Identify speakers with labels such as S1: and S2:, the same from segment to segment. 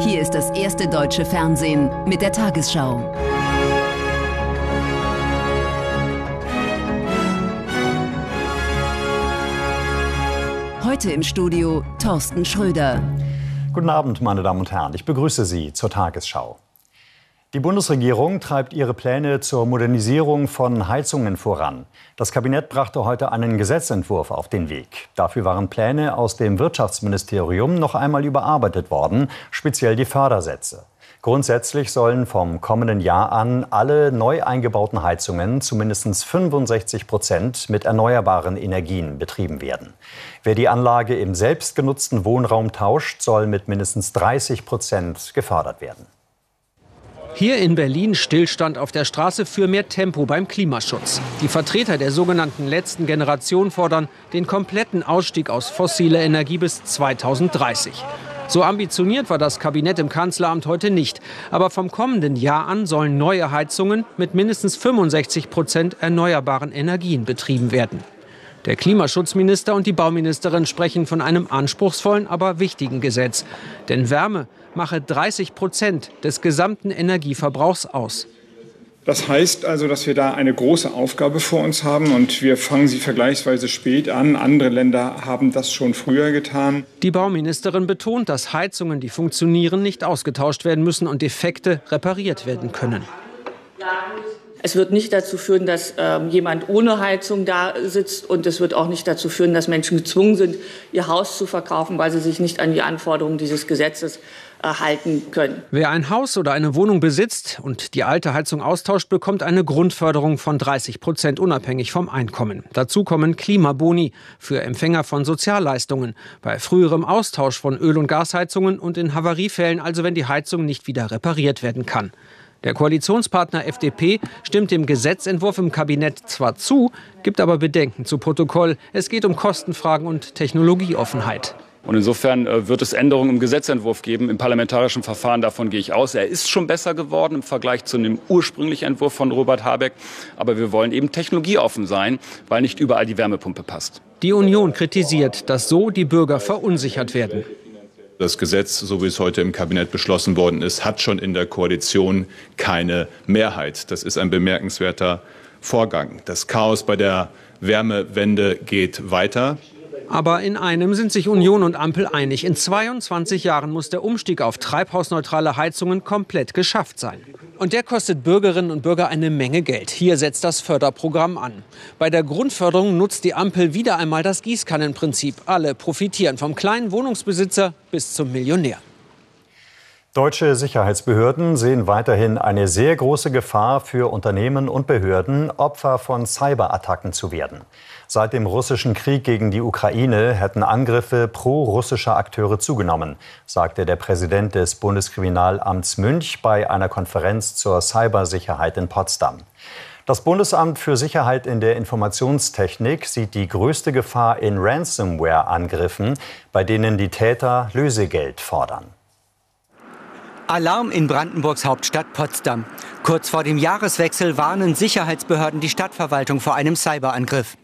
S1: Hier ist das erste deutsche Fernsehen mit der Tagesschau. Heute im Studio Thorsten Schröder.
S2: Guten Abend, meine Damen und Herren. Ich begrüße Sie zur Tagesschau. Die Bundesregierung treibt ihre Pläne zur Modernisierung von Heizungen voran. Das Kabinett brachte heute einen Gesetzentwurf auf den Weg. Dafür waren Pläne aus dem Wirtschaftsministerium noch einmal überarbeitet worden, speziell die Fördersätze. Grundsätzlich sollen vom kommenden Jahr an alle neu eingebauten Heizungen zu mindestens 65 Prozent mit erneuerbaren Energien betrieben werden. Wer die Anlage im selbstgenutzten Wohnraum tauscht, soll mit mindestens 30 Prozent gefördert werden.
S3: Hier in Berlin Stillstand auf der Straße für mehr Tempo beim Klimaschutz. Die Vertreter der sogenannten letzten Generation fordern den kompletten Ausstieg aus fossiler Energie bis 2030. So ambitioniert war das Kabinett im Kanzleramt heute nicht. Aber vom kommenden Jahr an sollen neue Heizungen mit mindestens 65 Prozent erneuerbaren Energien betrieben werden. Der Klimaschutzminister und die Bauministerin sprechen von einem anspruchsvollen, aber wichtigen Gesetz. Denn Wärme mache 30 Prozent des gesamten Energieverbrauchs aus.
S4: Das heißt also, dass wir da eine große Aufgabe vor uns haben und wir fangen sie vergleichsweise spät an. Andere Länder haben das schon früher getan.
S3: Die Bauministerin betont, dass Heizungen, die funktionieren, nicht ausgetauscht werden müssen und Defekte repariert werden können.
S5: Es wird nicht dazu führen, dass ähm, jemand ohne Heizung da sitzt und es wird auch nicht dazu führen, dass Menschen gezwungen sind, ihr Haus zu verkaufen, weil sie sich nicht an die Anforderungen dieses Gesetzes äh, halten können.
S3: Wer ein Haus oder eine Wohnung besitzt und die alte Heizung austauscht, bekommt eine Grundförderung von 30 Prozent unabhängig vom Einkommen. Dazu kommen Klimaboni für Empfänger von Sozialleistungen, bei früherem Austausch von Öl- und Gasheizungen und in Havariefällen, also wenn die Heizung nicht wieder repariert werden kann. Der Koalitionspartner FDP stimmt dem Gesetzentwurf im Kabinett zwar zu, gibt aber Bedenken zu Protokoll. Es geht um Kostenfragen und Technologieoffenheit.
S6: Und insofern äh, wird es Änderungen im Gesetzentwurf geben, im parlamentarischen Verfahren. Davon gehe ich aus. Er ist schon besser geworden im Vergleich zu dem ursprünglichen Entwurf von Robert Habeck. Aber wir wollen eben technologieoffen sein, weil nicht überall die Wärmepumpe passt.
S3: Die Union kritisiert, dass so die Bürger verunsichert werden.
S7: Das Gesetz, so wie es heute im Kabinett beschlossen worden ist, hat schon in der Koalition keine Mehrheit. Das ist ein bemerkenswerter Vorgang. Das Chaos bei der Wärmewende geht weiter.
S3: Aber in einem sind sich Union und Ampel einig. In 22 Jahren muss der Umstieg auf treibhausneutrale Heizungen komplett geschafft sein. Und der kostet Bürgerinnen und Bürger eine Menge Geld. Hier setzt das Förderprogramm an. Bei der Grundförderung nutzt die Ampel wieder einmal das Gießkannenprinzip. Alle profitieren, vom kleinen Wohnungsbesitzer bis zum Millionär.
S2: Deutsche Sicherheitsbehörden sehen weiterhin eine sehr große Gefahr für Unternehmen und Behörden, Opfer von Cyberattacken zu werden. Seit dem russischen Krieg gegen die Ukraine hätten Angriffe pro-russischer Akteure zugenommen, sagte der Präsident des Bundeskriminalamts Münch bei einer Konferenz zur Cybersicherheit in Potsdam. Das Bundesamt für Sicherheit in der Informationstechnik sieht die größte Gefahr in Ransomware-Angriffen, bei denen die Täter Lösegeld fordern.
S8: Alarm in Brandenburgs Hauptstadt Potsdam. Kurz vor dem Jahreswechsel warnen Sicherheitsbehörden die Stadtverwaltung vor einem Cyberangriff.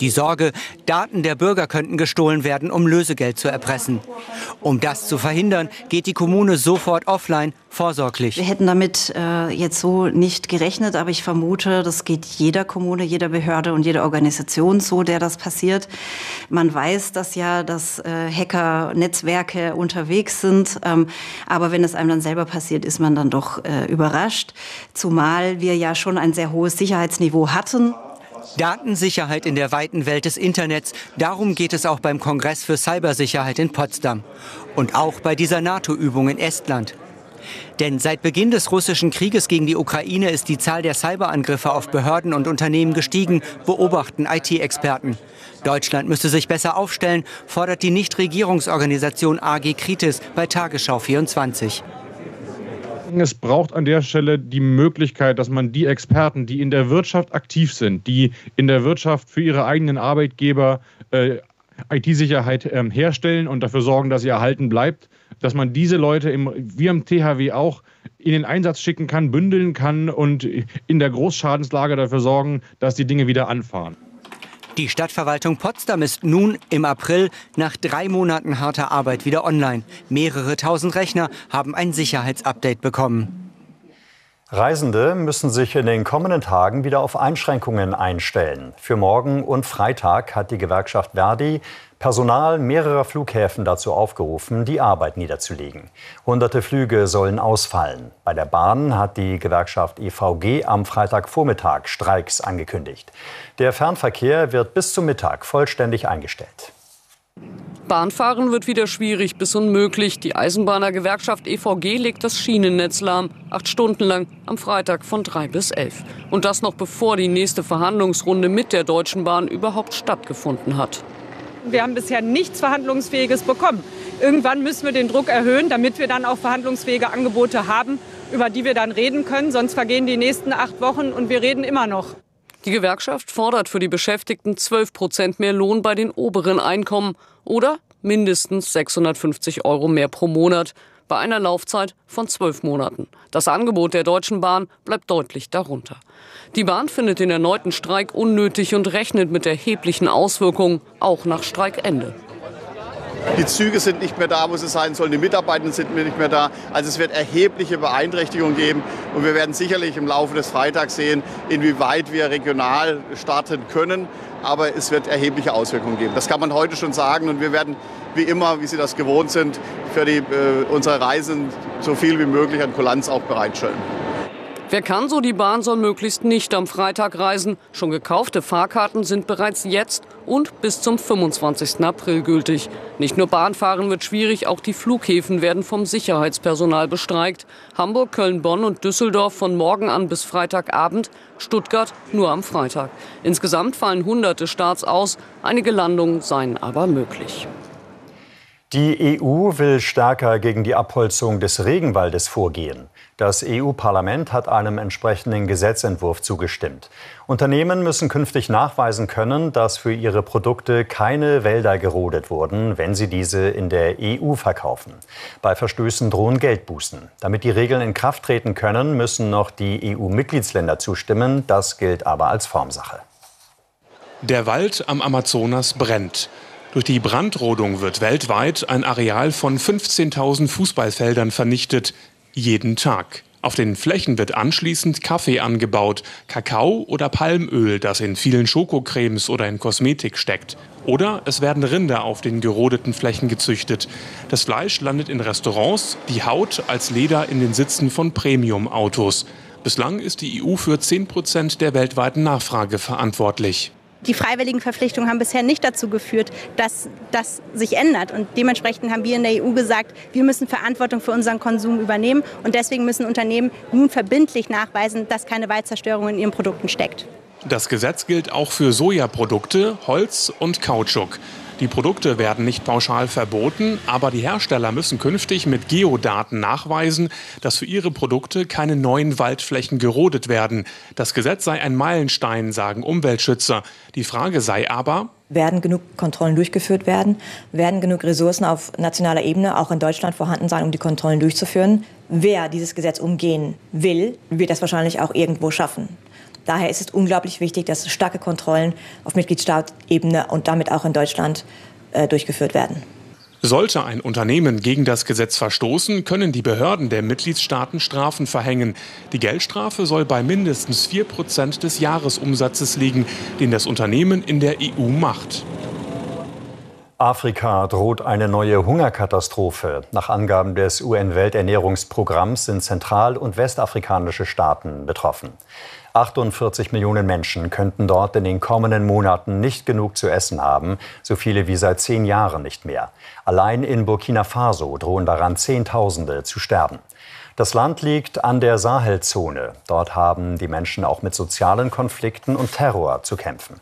S8: Die Sorge, Daten der Bürger könnten gestohlen werden, um Lösegeld zu erpressen. Um das zu verhindern, geht die Kommune sofort offline, vorsorglich.
S9: Wir hätten damit äh, jetzt so nicht gerechnet, aber ich vermute, das geht jeder Kommune, jeder Behörde und jeder Organisation so, der das passiert. Man weiß, dass ja, dass äh, Hacker-Netzwerke unterwegs sind, ähm, aber wenn es einem dann selber passiert, ist man dann doch äh, überrascht. Zumal wir ja schon ein sehr hohes Sicherheitsniveau hatten.
S8: Datensicherheit in der weiten Welt des Internets, darum geht es auch beim Kongress für Cybersicherheit in Potsdam. Und auch bei dieser NATO-Übung in Estland. Denn seit Beginn des russischen Krieges gegen die Ukraine ist die Zahl der Cyberangriffe auf Behörden und Unternehmen gestiegen, beobachten IT-Experten. Deutschland müsste sich besser aufstellen, fordert die Nichtregierungsorganisation AG Kritis bei Tagesschau 24.
S10: Es braucht an der Stelle die Möglichkeit, dass man die Experten, die in der Wirtschaft aktiv sind, die in der Wirtschaft für ihre eigenen Arbeitgeber äh, IT-Sicherheit äh, herstellen und dafür sorgen, dass sie erhalten bleibt, dass man diese Leute im, wie am THW auch in den Einsatz schicken kann, bündeln kann und in der Großschadenslage dafür sorgen, dass die Dinge wieder anfahren.
S8: Die Stadtverwaltung Potsdam ist nun im April nach drei Monaten harter Arbeit wieder online. Mehrere tausend Rechner haben ein Sicherheitsupdate bekommen.
S2: Reisende müssen sich in den kommenden Tagen wieder auf Einschränkungen einstellen. Für morgen und Freitag hat die Gewerkschaft Verdi Personal mehrerer Flughäfen dazu aufgerufen, die Arbeit niederzulegen. Hunderte Flüge sollen ausfallen. Bei der Bahn hat die Gewerkschaft EVG am Freitagvormittag Streiks angekündigt. Der Fernverkehr wird bis zum Mittag vollständig eingestellt.
S11: Bahnfahren wird wieder schwierig bis unmöglich. Die Eisenbahnergewerkschaft EVG legt das Schienennetz lahm. Acht Stunden lang am Freitag von drei bis elf. Und das noch bevor die nächste Verhandlungsrunde mit der Deutschen Bahn überhaupt stattgefunden hat.
S12: Wir haben bisher nichts Verhandlungsfähiges bekommen. Irgendwann müssen wir den Druck erhöhen, damit wir dann auch verhandlungsfähige Angebote haben, über die wir dann reden können. Sonst vergehen die nächsten acht Wochen und wir reden immer noch.
S11: Die Gewerkschaft fordert für die Beschäftigten 12 Prozent mehr Lohn bei den oberen Einkommen oder mindestens 650 Euro mehr pro Monat bei einer Laufzeit von zwölf Monaten. Das Angebot der Deutschen Bahn bleibt deutlich darunter. Die Bahn findet den erneuten Streik unnötig und rechnet mit erheblichen Auswirkungen, auch nach Streikende.
S13: Die Züge sind nicht mehr da, wo sie sein sollen. Die Mitarbeiter sind nicht mehr da. Also es wird erhebliche Beeinträchtigungen geben. Und wir werden sicherlich im Laufe des Freitags sehen, inwieweit wir regional starten können. Aber es wird erhebliche Auswirkungen geben. Das kann man heute schon sagen. Und wir werden wie immer, wie Sie das gewohnt sind, für die, äh, unsere Reisen so viel wie möglich an Kulanz auch bereitstellen.
S11: Wer kann so die Bahn soll möglichst nicht am Freitag reisen. Schon gekaufte Fahrkarten sind bereits jetzt und bis zum 25. April gültig. Nicht nur Bahnfahren wird schwierig, auch die Flughäfen werden vom Sicherheitspersonal bestreikt. Hamburg, Köln, Bonn und Düsseldorf von morgen an bis Freitagabend, Stuttgart nur am Freitag. Insgesamt fallen hunderte Starts aus, einige Landungen seien aber möglich.
S2: Die EU will stärker gegen die Abholzung des Regenwaldes vorgehen. Das EU-Parlament hat einem entsprechenden Gesetzentwurf zugestimmt. Unternehmen müssen künftig nachweisen können, dass für ihre Produkte keine Wälder gerodet wurden, wenn sie diese in der EU verkaufen. Bei Verstößen drohen Geldbußen. Damit die Regeln in Kraft treten können, müssen noch die EU-Mitgliedsländer zustimmen. Das gilt aber als Formsache.
S14: Der Wald am Amazonas brennt. Durch die Brandrodung wird weltweit ein Areal von 15.000 Fußballfeldern vernichtet, jeden Tag. Auf den Flächen wird anschließend Kaffee angebaut, Kakao oder Palmöl, das in vielen Schokocremes oder in Kosmetik steckt. Oder es werden Rinder auf den gerodeten Flächen gezüchtet. Das Fleisch landet in Restaurants, die Haut als Leder in den Sitzen von Premium-Autos. Bislang ist die EU für 10 Prozent der weltweiten Nachfrage verantwortlich.
S15: Die freiwilligen Verpflichtungen haben bisher nicht dazu geführt, dass das sich ändert. Und dementsprechend haben wir in der EU gesagt, wir müssen Verantwortung für unseren Konsum übernehmen. Und deswegen müssen Unternehmen nun verbindlich nachweisen, dass keine Waldzerstörung in ihren Produkten steckt.
S14: Das Gesetz gilt auch für Sojaprodukte, Holz und Kautschuk. Die Produkte werden nicht pauschal verboten, aber die Hersteller müssen künftig mit Geodaten nachweisen, dass für ihre Produkte keine neuen Waldflächen gerodet werden. Das Gesetz sei ein Meilenstein, sagen Umweltschützer. Die Frage sei aber,
S16: werden genug Kontrollen durchgeführt werden? Werden genug Ressourcen auf nationaler Ebene auch in Deutschland vorhanden sein, um die Kontrollen durchzuführen? Wer dieses Gesetz umgehen will, wird das wahrscheinlich auch irgendwo schaffen. Daher ist es unglaublich wichtig, dass starke Kontrollen auf Mitgliedstaatebene und damit auch in Deutschland äh, durchgeführt werden.
S14: Sollte ein Unternehmen gegen das Gesetz verstoßen, können die Behörden der Mitgliedstaaten Strafen verhängen. Die Geldstrafe soll bei mindestens 4 Prozent des Jahresumsatzes liegen, den das Unternehmen in der EU macht.
S2: Afrika droht eine neue Hungerkatastrophe. Nach Angaben des UN-Welternährungsprogramms sind zentral- und westafrikanische Staaten betroffen. 48 Millionen Menschen könnten dort in den kommenden Monaten nicht genug zu essen haben, so viele wie seit zehn Jahren nicht mehr. Allein in Burkina Faso drohen daran Zehntausende zu sterben. Das Land liegt an der Sahelzone. Dort haben die Menschen auch mit sozialen Konflikten und Terror zu kämpfen.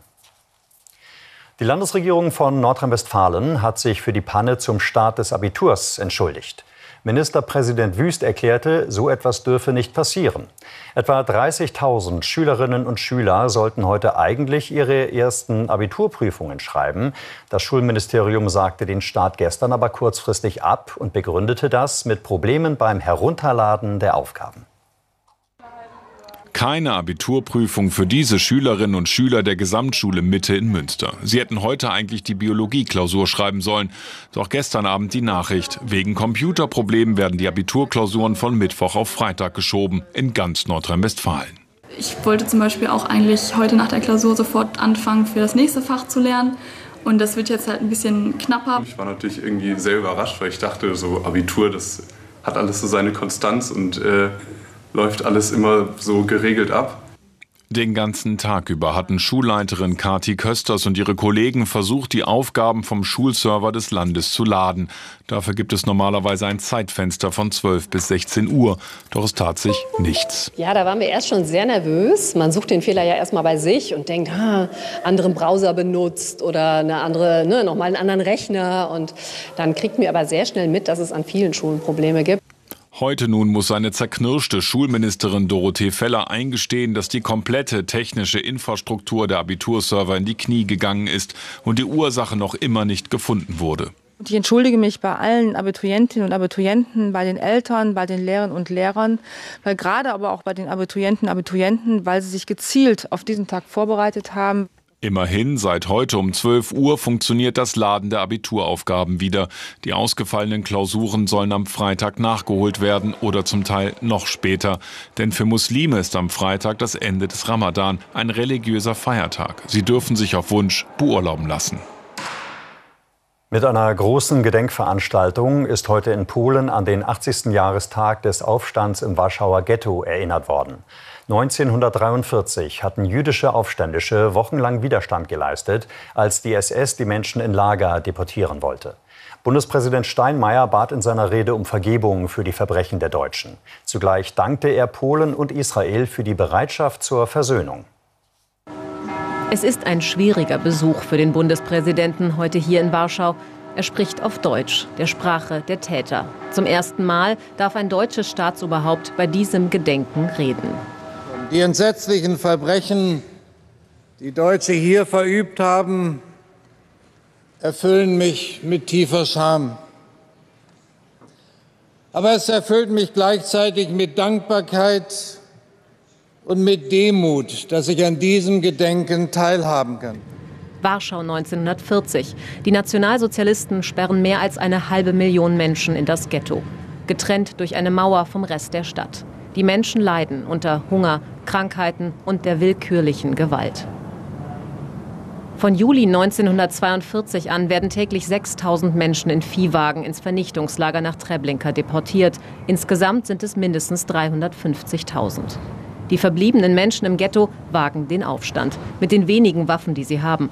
S2: Die Landesregierung von Nordrhein-Westfalen hat sich für die Panne zum Start des Abiturs entschuldigt. Ministerpräsident Wüst erklärte, so etwas dürfe nicht passieren. Etwa 30.000 Schülerinnen und Schüler sollten heute eigentlich ihre ersten Abiturprüfungen schreiben. Das Schulministerium sagte den Start gestern aber kurzfristig ab und begründete das mit Problemen beim Herunterladen der Aufgaben.
S17: Keine Abiturprüfung für diese Schülerinnen und Schüler der Gesamtschule Mitte in Münster. Sie hätten heute eigentlich die Biologieklausur schreiben sollen. Doch gestern Abend die Nachricht. Wegen Computerproblemen werden die Abiturklausuren von Mittwoch auf Freitag geschoben. In ganz Nordrhein-Westfalen.
S18: Ich wollte zum Beispiel auch eigentlich heute nach der Klausur sofort anfangen, für das nächste Fach zu lernen. Und das wird jetzt halt ein bisschen knapper.
S19: Ich war natürlich irgendwie sehr überrascht, weil ich dachte, so Abitur, das hat alles so seine Konstanz und äh, läuft alles immer so geregelt ab.
S17: Den ganzen Tag über hatten Schulleiterin Kati Kösters und ihre Kollegen versucht, die Aufgaben vom Schulserver des Landes zu laden. Dafür gibt es normalerweise ein Zeitfenster von 12 bis 16 Uhr. Doch es tat sich nichts.
S20: Ja, da waren wir erst schon sehr nervös. Man sucht den Fehler ja erstmal bei sich und denkt, ha, anderen Browser benutzt oder eine andere, ne, nochmal einen anderen Rechner. Und dann kriegt mir aber sehr schnell mit, dass es an vielen Schulen Probleme gibt.
S17: Heute nun muss seine zerknirschte Schulministerin Dorothee Feller eingestehen, dass die komplette technische Infrastruktur der Abiturserver in die Knie gegangen ist und die Ursache noch immer nicht gefunden wurde.
S21: Ich entschuldige mich bei allen Abiturientinnen und Abiturienten, bei den Eltern, bei den Lehrern und Lehrern, weil gerade aber auch bei den Abiturienten und Abiturienten, weil sie sich gezielt auf diesen Tag vorbereitet haben.
S17: Immerhin, seit heute um 12 Uhr funktioniert das Laden der Abituraufgaben wieder. Die ausgefallenen Klausuren sollen am Freitag nachgeholt werden oder zum Teil noch später. Denn für Muslime ist am Freitag das Ende des Ramadan, ein religiöser Feiertag. Sie dürfen sich auf Wunsch beurlauben lassen.
S2: Mit einer großen Gedenkveranstaltung ist heute in Polen an den 80. Jahrestag des Aufstands im Warschauer Ghetto erinnert worden. 1943 hatten jüdische Aufständische wochenlang Widerstand geleistet, als die SS die Menschen in Lager deportieren wollte. Bundespräsident Steinmeier bat in seiner Rede um Vergebung für die Verbrechen der Deutschen. Zugleich dankte er Polen und Israel für die Bereitschaft zur Versöhnung.
S22: Es ist ein schwieriger Besuch für den Bundespräsidenten heute hier in Warschau. Er spricht auf Deutsch, der Sprache der Täter. Zum ersten Mal darf ein deutsches Staatsoberhaupt bei diesem Gedenken reden.
S23: Die entsetzlichen Verbrechen, die Deutsche hier verübt haben, erfüllen mich mit tiefer Scham. Aber es erfüllt mich gleichzeitig mit Dankbarkeit und mit Demut, dass ich an diesem Gedenken teilhaben kann.
S22: Warschau 1940. Die Nationalsozialisten sperren mehr als eine halbe Million Menschen in das Ghetto, getrennt durch eine Mauer vom Rest der Stadt. Die Menschen leiden unter Hunger, Krankheiten und der willkürlichen Gewalt. Von Juli 1942 an werden täglich 6000 Menschen in Viehwagen ins Vernichtungslager nach Treblinka deportiert. Insgesamt sind es mindestens 350.000. Die verbliebenen Menschen im Ghetto wagen den Aufstand mit den wenigen Waffen, die sie haben.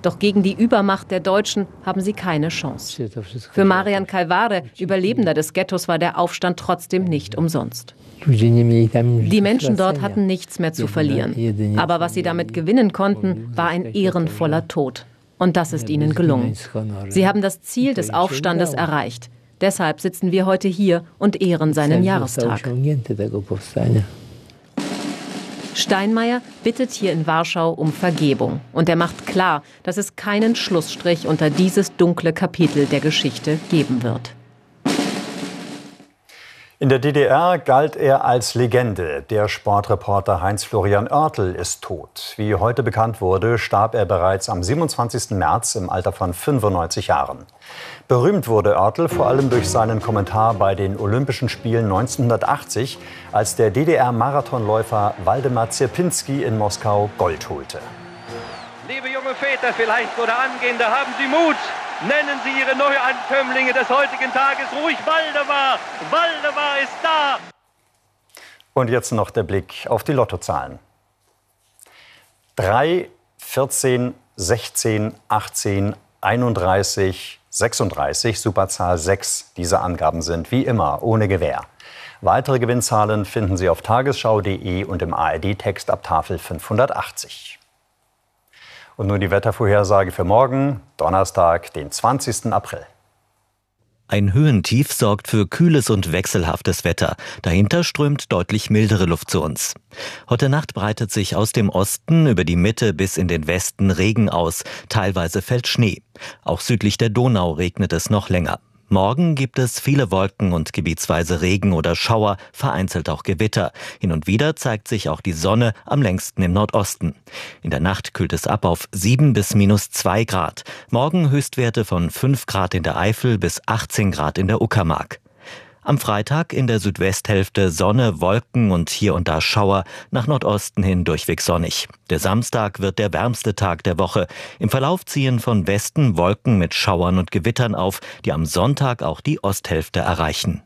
S22: Doch gegen die Übermacht der Deutschen haben sie keine Chance. Für Marian Calvare, Überlebender des Ghettos, war der Aufstand trotzdem nicht umsonst. Die Menschen dort hatten nichts mehr zu verlieren. Aber was sie damit gewinnen konnten, war ein ehrenvoller Tod. Und das ist ihnen gelungen. Sie haben das Ziel des Aufstandes erreicht. Deshalb sitzen wir heute hier und ehren seinen Jahrestag. Steinmeier bittet hier in Warschau um Vergebung. Und er macht klar, dass es keinen Schlussstrich unter dieses dunkle Kapitel der Geschichte geben wird.
S2: In der DDR galt er als Legende. Der Sportreporter Heinz-Florian Oertel ist tot. Wie heute bekannt wurde, starb er bereits am 27. März im Alter von 95 Jahren. Berühmt wurde Oertel vor allem durch seinen Kommentar bei den Olympischen Spielen 1980, als der DDR-Marathonläufer Waldemar Zierpinski in Moskau Gold holte.
S24: Liebe junge Väter vielleicht oder Angehende, haben Sie Mut! Nennen Sie Ihre Neuankömmlinge des heutigen Tages ruhig Waldemar. Waldemar ist da.
S2: Und jetzt noch der Blick auf die Lottozahlen. 3, 14, 16, 18, 31, 36, Superzahl 6. Diese Angaben sind wie immer ohne Gewähr. Weitere Gewinnzahlen finden Sie auf tagesschau.de und im ARD-Text ab Tafel 580. Und nun die Wettervorhersage für morgen, Donnerstag, den 20. April.
S25: Ein Höhentief sorgt für kühles und wechselhaftes Wetter. Dahinter strömt deutlich mildere Luft zu uns. Heute Nacht breitet sich aus dem Osten über die Mitte bis in den Westen Regen aus. Teilweise fällt Schnee. Auch südlich der Donau regnet es noch länger. Morgen gibt es viele Wolken und gebietsweise Regen oder Schauer, vereinzelt auch Gewitter. Hin und wieder zeigt sich auch die Sonne, am längsten im Nordosten. In der Nacht kühlt es ab auf 7 bis minus 2 Grad. Morgen Höchstwerte von 5 Grad in der Eifel bis 18 Grad in der Uckermark. Am Freitag in der Südwesthälfte Sonne, Wolken und hier und da Schauer, nach Nordosten hin durchweg sonnig. Der Samstag wird der wärmste Tag der Woche. Im Verlauf ziehen von Westen Wolken mit Schauern und Gewittern auf, die am Sonntag auch die Osthälfte erreichen.